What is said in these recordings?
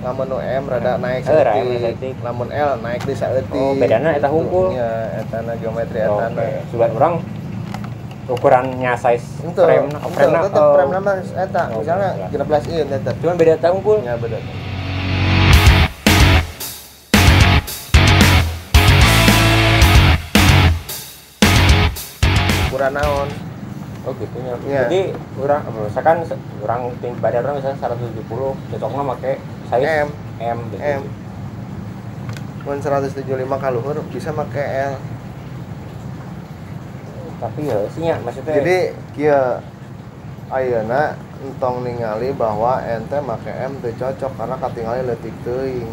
lamun nu M rada naik Eh, saeutik. lamun L naik di saeutik Oh, bedana eta hungkul. nya eta na geometri eta na sudah orang ukurannya size Itu, frame itu, frame tetep frame nama eta, Oh, misalnya belas. 13 in eta. cuman beda tahun pun Ya beda. Ukuran naon? oh gitu nya Iya. jadi orang misalkan orang tinggi badan orang misalnya 170 cocoknya pakai size M. M gitu. M. Mun 175 kaluhur bisa make L. tapi ya sih ya maksudnya Jadi kieu ayeuna entong ningali bahwa ente make M teu cocok karena katingali leutik teuing.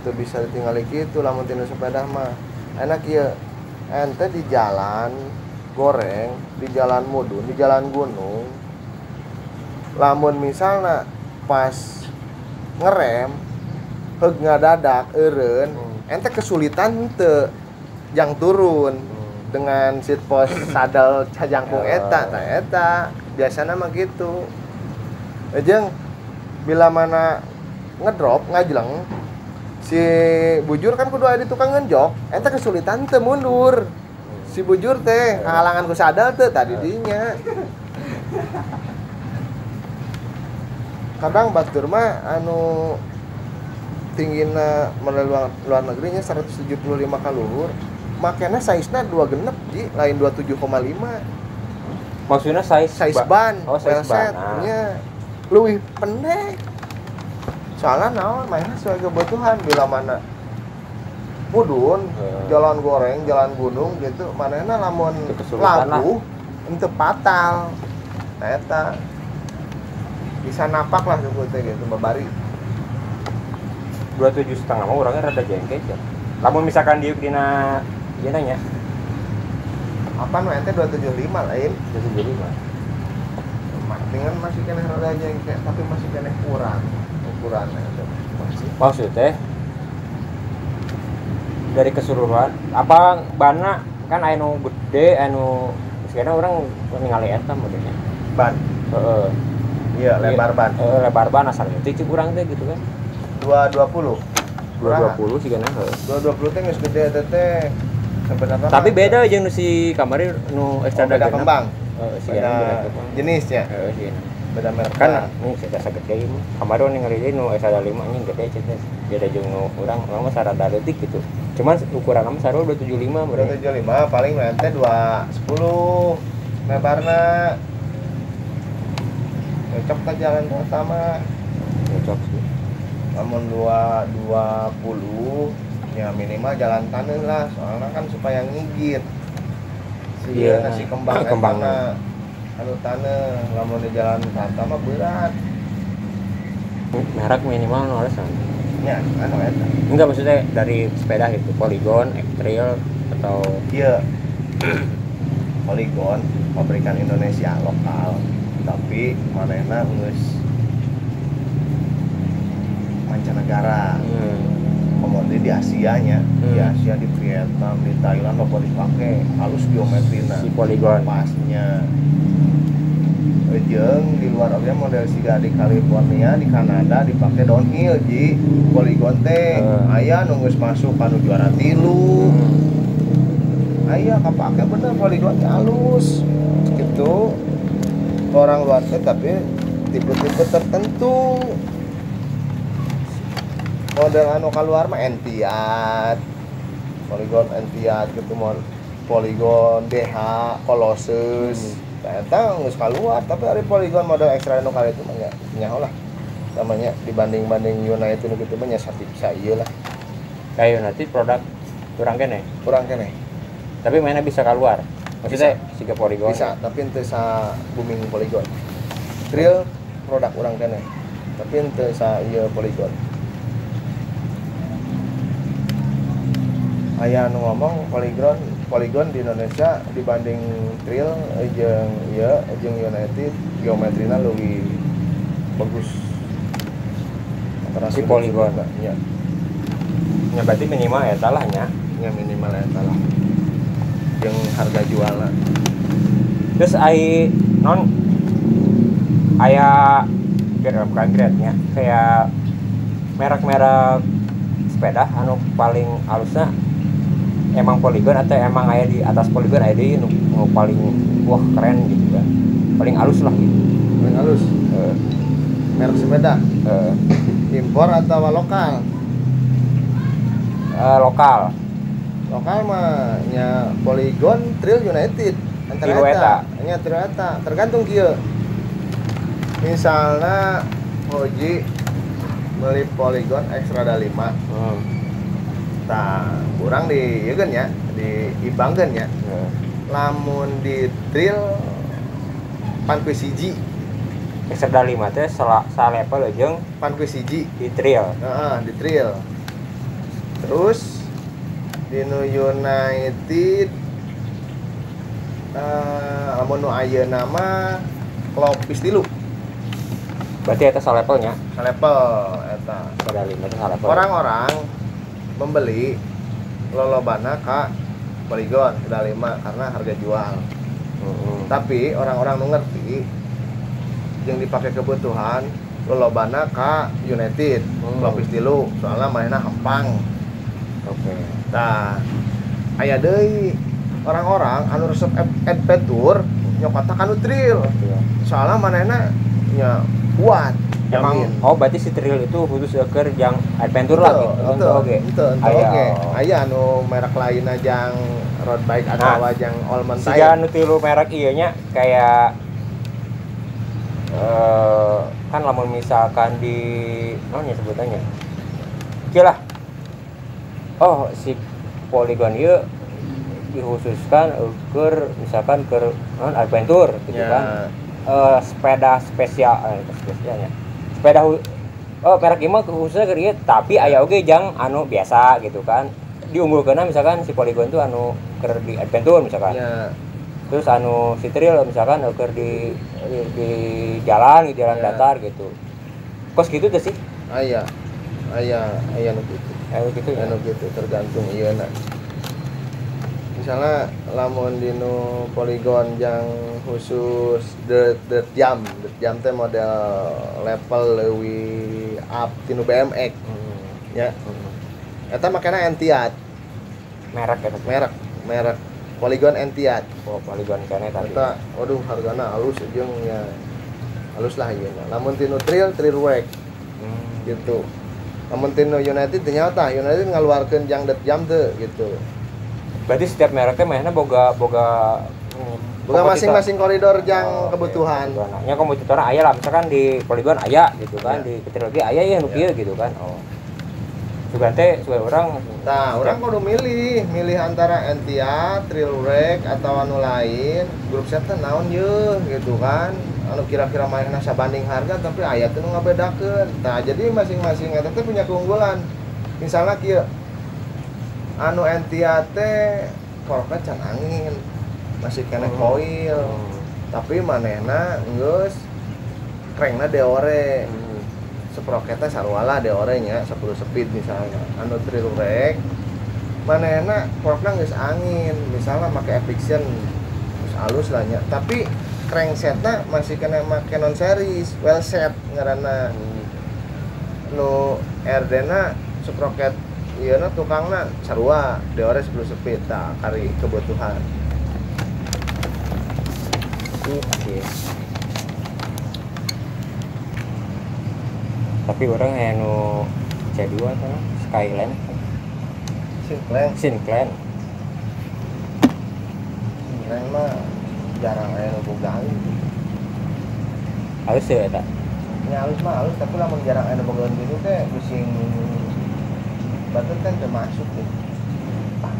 Itu bisa ditinggali kitu lamun tina sepeda mah. Enak kieu ente di jalan goreng, di jalan mudun, di jalan gunung. Lamun misalnya pas ngerem heug ngadadak eureun, Hmm. ente kesulitan teu yang turun. Hmm. dengan seat post sadel cajangkung Ya. eta tah eta. Biasanya mah gitu. Ejeng bila mana ngedrop ngajleng si bujur kan kudu di tukang ngenjok. Eta kesulitan teu mundur. Si bujur teh halangan ku sadel teh tadi dinya kadang batur mah anu tinggina melalui luar, negerinya 175 kaluhur makanya size na dua genep ji. Lain 27,5 maksudnya size size ba- ban oh size ban ah. nya lebih pendek. Soalnya naon mainnya sesuai kebutuhan. Bila mana mudun Hmm. jalan goreng jalan gunung gitu manehna lamun lagu itu fatal nah eta bisa napak lah teh gitu babari dua tujuh setengah mah orangnya rada jengkel ya lamun misalkan dia dina dia nanya. Apa nu ente 275 lain? dua tujuh lima. Dengan masih kena rada jengkel tapi masih kena kurang. Ukurannya itu masih maksudnya dari keseluruhan. Apa bana kan anu gede anu sekarang orang ningali eta modelnya. Ban. Heeh iya lebar ban. Eh, lebar ban asal itu cik kurang teh gitu kan. 220 dua dua puluh sih kan heeh. 220 teh geus gede teh teh. Sebenarnya tapi beda aja nu si kamari nu oh, ekstra beda kembang. Heeh, si beda beda jenisnya. Heeh, sih beda merek kan ini sudah sakit kayak ini. Kemarin nih ngeri nu ekstra lima ini gede cina beda jeung nu orang orang mah sarada detik gitu. Cuman ukuran nama sarua udah tujuh lima berarti 275 paling nu ente 210 lebarna cocok ke jalan pertama. Cocok sih. Namun 220 ya minimal jalan tanah lah. Soalnya kan supaya ngigit. Si Iya. nasi kembang Kembang. kembang anu tanah lamun di jalan tata mah berat. Merek minimal nu harus nya anu eta enggak maksudnya dari sepeda gitu. Polygon trail atau iya. Polygon pabrikan Indonesia lokal tapi manehna geus mancanegara. Hmm, komoditi di Asia nya di Hmm. Asia di Vietnam di Thailand apa dipakai halus geometrina si polygon pasnya. Ejeng di luar oke model siga di California di Kanada dipakai downhill ji. Polygon teh Hmm. aya nunggus masuk kanu juara tilu. Hmm. aya kapake bener poligonnya halus. Gitu orang luar teh tapi tipe-tipe tertentu. Model anu keluar mah entiat poligon entiat gitu mon. Poligon DH Colossus. Ternyata nggak keluar tapi ada poligon model ekstra anu kali itu mah nyaho lah namanya dibanding banding United itu gitu mah sati bisa iya lah. Kayak nanti produk kurang kene? Kurang kene. Tapi mainnya bisa keluar maksudnya siga polygon bisa tapi ente sa booming poligon. Real produk orang kene tapi ente sa iya poligon. Aya anu ngomong poligon poligon di Indonesia dibanding real jeung iya jeung United geometrina lebih bagus. Antara Si juga, iya. Ya berarti minimal ya talahnya nya. Minimal eta lah jeung harga jualna terus ai non aya bukan grade nya kayak merek-merek sepeda anu paling halusnya emang poligon atau emang aya di atas poligon aya di nu, nu paling wah keren gitu kan. Paling halus lah gitu. Paling halus? Eh, merek sepeda? Eh, impor atau lokal? Eh, lokal lokal mah nya Polygon Trail United antara eta. nya eta tergantung kieu. Misalnya Hoji beli Polygon Extra 5 hmm. tah kurang di ya di ibangkeun ya. Eh. lamun di trail pan siji. Extra 5 teh sala level jeung pan siji. di trail Heeh, di trail terus di nu United eh lamun nu ayeuna mah Klopis tilu. Berarti eta levelnya? Level eta. Extra 5 teh level. Orang-orang membeli lolobana ka Polygon sudah lima karena harga jual. Hmm. tapi orang-orang nu ngerti yang dipakai kebutuhan lolobana ka United. Hmm. Klopis tilu. Soalnya mainnya hempang. oke Nah, aya deui orang-orang anu resep ad- adventure nyokota kanu trail. Oke. Soalnya manehna nya kuat. Emang jamin. oh berarti si trail itu khusus keur yang adventure lah gitu. Itu, oke. itu, oke. oh. Aya anu merek lain yang road bike atau Nah, yang all mountain. anu tilu merek ieu nya kayak eh kan lamun misalkan di naon ya sebutannya. Oke lah. Oh, si Polygon ieu dikhususkan keur misalkan ke naon adventure gitu Ya, kan. Eh, sepeda spesial eh spesialnya. Sepeda hu- Oh, merek mah khususnya keur ieu, tapi aya oge jang anu biasa gitu kan. Diunggulkeun misalkan si Polygon tuh anu keur di adventure misalkan. ya, terus anu si trail misalkan keur di, di di jalan di jalan Ya. datar gitu kos gitu tuh sih aya. Aya, aya nu eh gitu ya. Anu gitu tergantung iya nak. Misalnya lamun dinu poligon yang khusus dirt dirt jam. Dirt jam teh model level lebih up tinu BMX Hmm. ya. Hmm. eta makanya Entiat. Merek ya merek merek. Poligon Entiat. Oh polygon kene tadi. Eta waduh hargana halus jeung ya. Halus lah ieu na lamun tinu trail trail wake. Hmm. gitu lamun tinu United ternyata United ngaluarkeun jang dirt jam teu gitu berarti setiap mereknya mainnya boga boga hmm, kompetitor. masing-masing koridor yang Oh, kebutuhan. Nya kompetitor aya lah misalkan di polygon aya gitu kan Ya. di lagi aya ya nu kieu gitu kan oh teh suwe orang Nah, orang kudu milih, milih antara Entia, Trail Rek atau anu lain. Grup set teh naon ye gitu kan. Anu kira-kira main nasa banding harga tapi aya teh nu ngabedakeun. Nah, jadi masing-masing teh punya keunggulan. Misalnya kieu anu Entia teh koroknya can angin. Masih kena Hmm. koil. Hmm. Tapi manehna geus krengna deore. Hmm. seproketnya sarwala de orenya 10 speed misalnya anu trail rek mana enak korkna geus angin misalnya pakai eviction terus halus lah nya tapi cranksetnya masih kena make non series well set ngaranna Hmm. nu RD na sproket ieu na tukangna sarua de ore 10 speed tah kari kebutuhan Oke. Tapi orang anu C2 kan Skyline, Sinclair Sinclair. Sinclair mah jarang nu boga Halus ya eta. Ya halus mah halus, tapi lamun jarang ada bogaan gitu teh pusing batu kan termasuk gitu. Ah,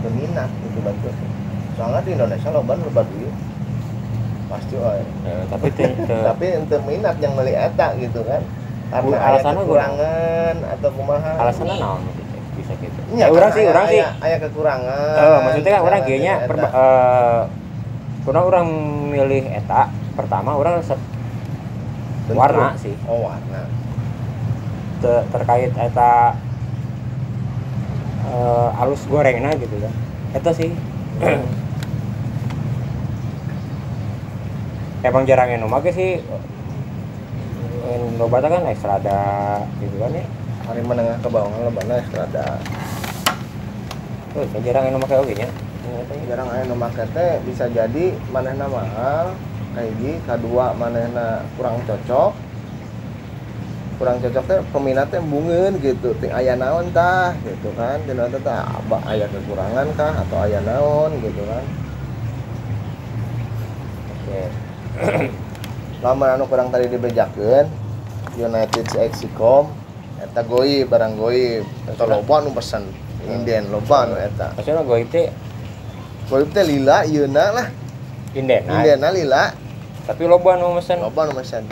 berminat itu batu. Soalnya di Indonesia nu batu ieu. Pasti wae. Ya, tapi Tapi ente minat yang beli eta gitu kan. Karena alasannya kekurangan atau kumaha. alasannya naon gitu, bisa gitu. Iya, Eh, orang sih, orang sih. aya- aya kekurangan. Eh, maksudnya kan orang kayaknya kurang orang milih eta pertama orang resep Bentuk. warna sih. Oh, warna. Te- terkait eta eh, alus gorengna gitu kan. Eta sih. Emang jarang yang make sih. Lobata kan ekstra ada gitu kan ya. Hari menengah ke bawah lebana rada oh jarang yang make oge nya jarang aya nu make teh bisa jadi manehna mahal kayak gini. Kedua manehna kurang cocok. Kurang cocok teh peminatnya bungeun gitu. Ting aya naon tah gitu kan. Tina teh tah aba aya kekurangan kah atau aya naon gitu kan. Oke. Lamun anu kurang tadi dibejakeun United Exicom eta goib barang goib. Eta loba nu pesen. Inden loba nu eta. Maksudnya gue itu goib teh lila yeuna lah. Inden nah, indena lila. Tapi loba nu mesen. Loba nu pesen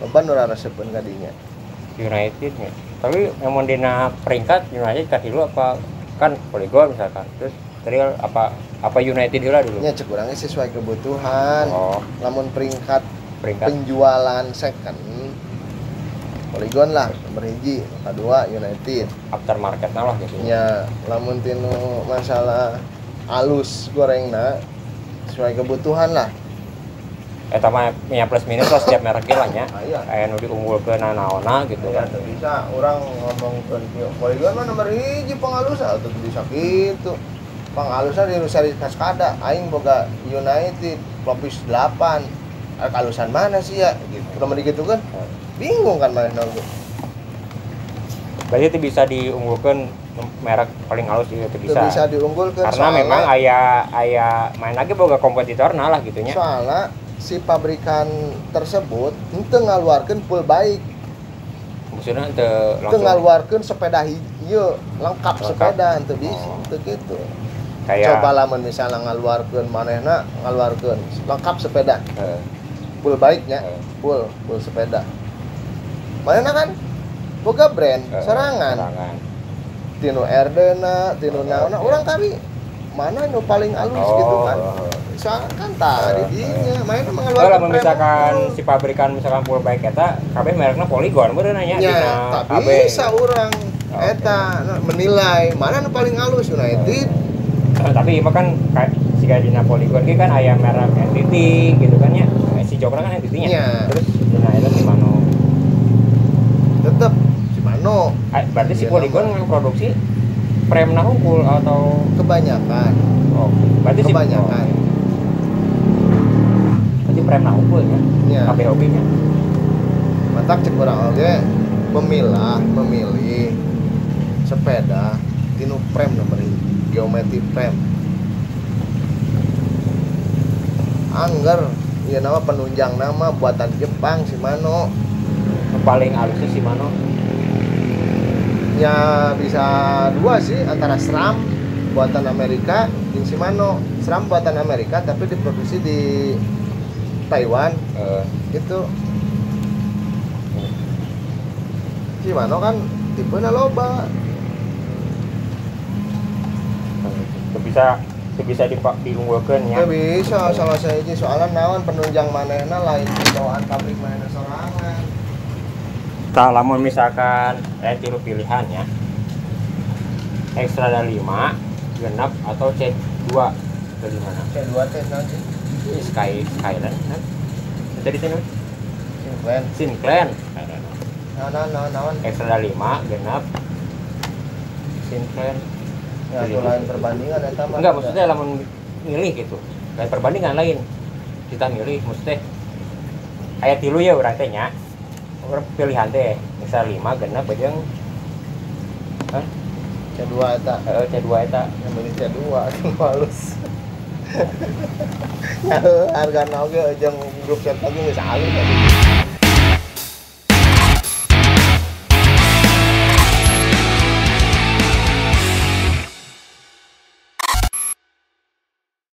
loba nu raraseupkeun ka dinya United nya. Tapi emang dina peringkat United kasih dulu apa kan Polygon misalkan. Terus Trial apa apa United dulu dulu. Nya cek urang sesuai kebutuhan. Oh. Lamun peringkat peringkat. penjualan second. Polygon lah nomor hiji kedua United. Aftermarket lah gitu. Nya lamun tinu masalah alus gorengna sesuai kebutuhan lah. Eta mah nya plus minus lah setiap merek lah nya Ah, iya. aya nu diunggulkeun naona gitu ya kan. tuh bisa. Orang ngomong ke Polygon mah nomor hiji pengalus atau bisa gitu. Pengalusnya di Nusari Kaskada aing boga United Popis 8 Ah, kalusan mana sih ya? Gitu. Nomor gitu kan bingung kan mana nunggu berarti bisa diunggulkan merek paling halus itu bisa, bisa diunggulkan karena soalnya- memang ayah ayah main lagi boga kompetitor nah lah gitunya soalnya si pabrikan tersebut itu ngaluarkan full baik maksudnya itu itu langsung ngaluarkan sepeda hijau lengkap Lengkap. sepeda itu bisa Oh. itu gitu. Kayak coba lamun misalnya ngaluarkan manehna ngaluarkan lengkap sepeda. Eh, full baiknya eh, full full sepeda. Manehna kan? Boga brand eh, serangan. serangan tinu Erdena tinu Oh, naona iya. orang kali mana nu paling halus oh, gitu kan? Soalnya kan tadi Eh, dinya kalau mengeluarkan lah misalkan si pabrikan misalkan full bike eta kabeh mereknya Polygon bener nanya ya, KB. bisa orang Oh, eta nah, menilai mana nu paling halus United. Eh, tapi emang kan si Polygon ini kan ayam merek entity gitu kan ya. Eh, si Jokra kan entity-nya. Iya. terus dina itu di mana tetep Shimano Ah, berarti si Iya, Polygon produksi frame nah unggul atau? Kebanyakan. Oh berarti si kebanyakan. Oh, berarti frame nah unggul ya ya KBOB nya matak cek orang oge memilah memilih sepeda tinu frame nomor ini geometri frame. Angger ya nama penunjang nama buatan Jepang Shimano paling halusnya si Mano ya bisa dua sih antara SRAM buatan Amerika dan Shimano. SRAM buatan Amerika tapi diproduksi di Taiwan. Eh, gitu Shimano kan tipe loba itu bisa itu bisa dipak diunggulkan ya. Ya bisa salah saya soalnya nawan penunjang manehna lain bawaan pabrik manehna sorangan tak lamun misalkan eh tiru pilihan ya. Ekstra ada 5 genap atau C2 dari mana C2 teh ini Sky Skyland kan? Jadi itu Sinclair. Sinclair. Naon naon naon naon ekstra ada 5 genap. Sinclair. Ya itu lain perbandingan eta mah enggak maksudnya lamun milih gitu. Kayak perbandingan lain. Kita milih maksudnya kayak tilu ya orang teh nya pilihan teh misal 5 genap bajeng C2 eta. Eh, C2 eta. Yang beli C2 atuh halus. Harga oge jeung grup set lagi tadi